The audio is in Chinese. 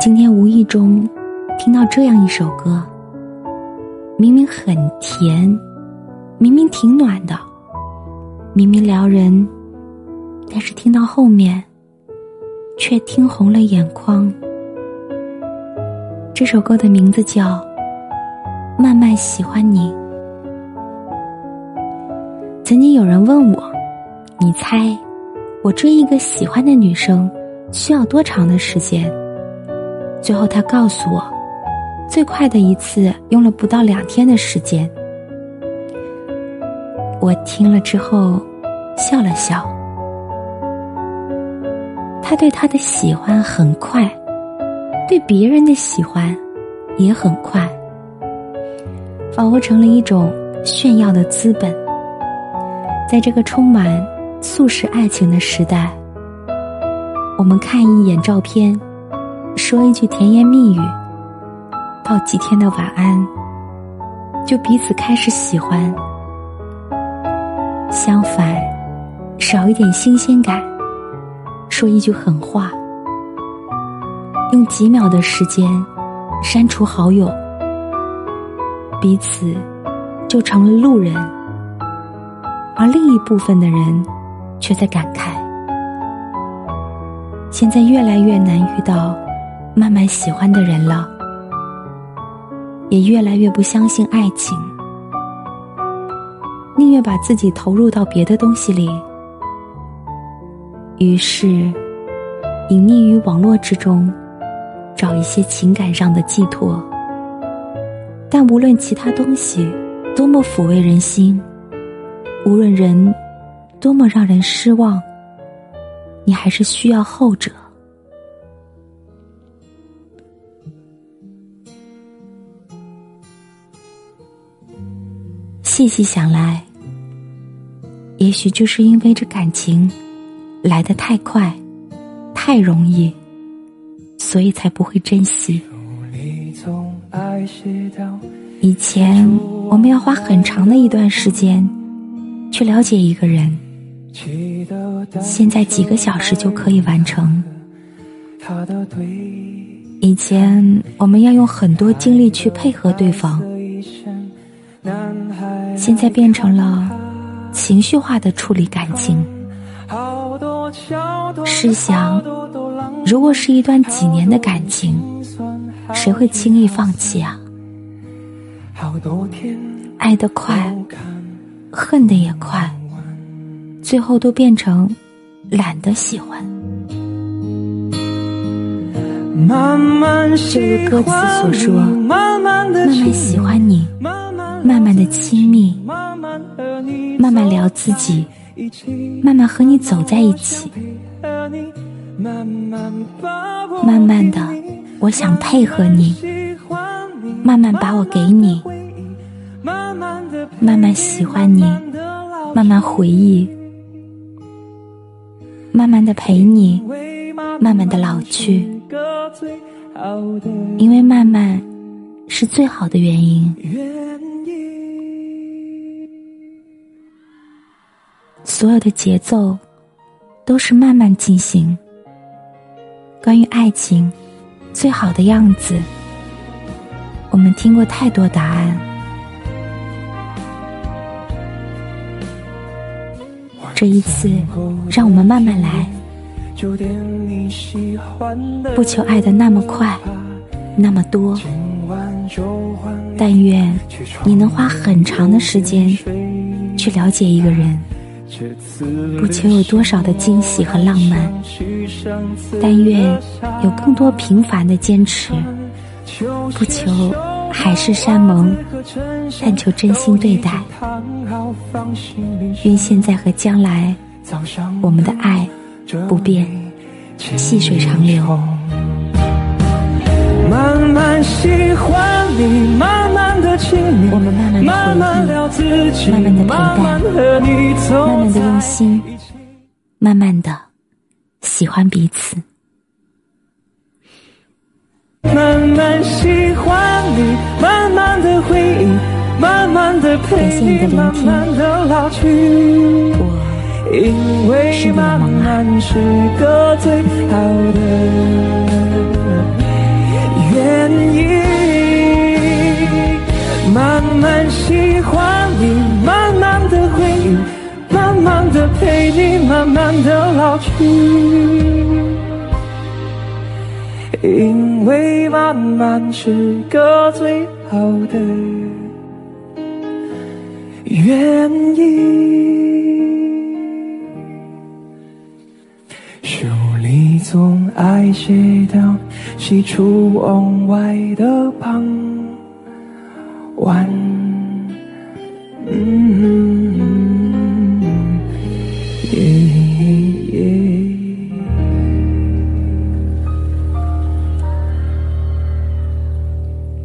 今天无意中听到这样一首歌，明明很甜，明明挺暖的，明明撩人，但是听到后面却听红了眼眶。这首歌的名字叫《慢慢喜欢你》。曾经有人问我：“你猜，我追一个喜欢的女生需要多长的时间？”最后他告诉我，最快的一次用了不到两天的时间。我听了之后笑了笑。他对他的喜欢很快，对别人的喜欢也很快，仿佛成了一种炫耀的资本。在这个充满速食爱情的时代，我们看一眼照片。说一句甜言蜜语，道几天的晚安，就彼此开始喜欢。相反，少一点新鲜感，说一句狠话，用几秒的时间删除好友，彼此就成了路人，而另一部分的人却在感慨：现在越来越难遇到。慢慢喜欢的人了，也越来越不相信爱情，宁愿把自己投入到别的东西里，于是隐匿于网络之中，找一些情感上的寄托。但无论其他东西多么抚慰人心，无论人多么让人失望，你还是需要后者。细细想来，也许就是因为这感情来得太快、太容易，所以才不会珍惜。以前我们要花很长的一段时间去了解一个人，现在几个小时就可以完成。以前我们要用很多精力去配合对方。现在变成了情绪化的处理感情。试想，如果是一段几年的感情，谁会轻易放弃啊？爱得快，恨得也快，最后都变成懒得喜欢。正如歌词所说，慢慢喜欢你。慢慢的亲密，慢慢聊自己，慢慢和你走在一起，慢慢的，我想配合你，慢慢把我给你，慢慢喜欢你，慢慢回忆，慢慢的陪你，慢慢的老去，因为慢慢是最好的原因。所有的节奏都是慢慢进行。关于爱情最好的样子，我们听过太多答案。这一次，让我们慢慢来，不求爱的那么快，那么多。但愿你能花很长的时间去了解一个人。不求有多少的惊喜和浪漫，但愿有更多平凡的坚持。不求海誓山盟，但求真心对待。愿现在和将来，我们的爱不变，细水长流。慢慢喜欢你，慢，慢慢慢慢聊自己，慢慢的陪伴，慢慢的用心，慢慢的喜欢彼此。慢慢喜欢你，慢慢的回忆，慢慢的陪你，慢慢的老去。为慢慢是个最好的。慢慢喜欢你，慢慢的回忆，慢慢的陪你，慢慢的老去。因为慢慢是个最好的原因。书里总爱写到喜出望外的傍晚嗯。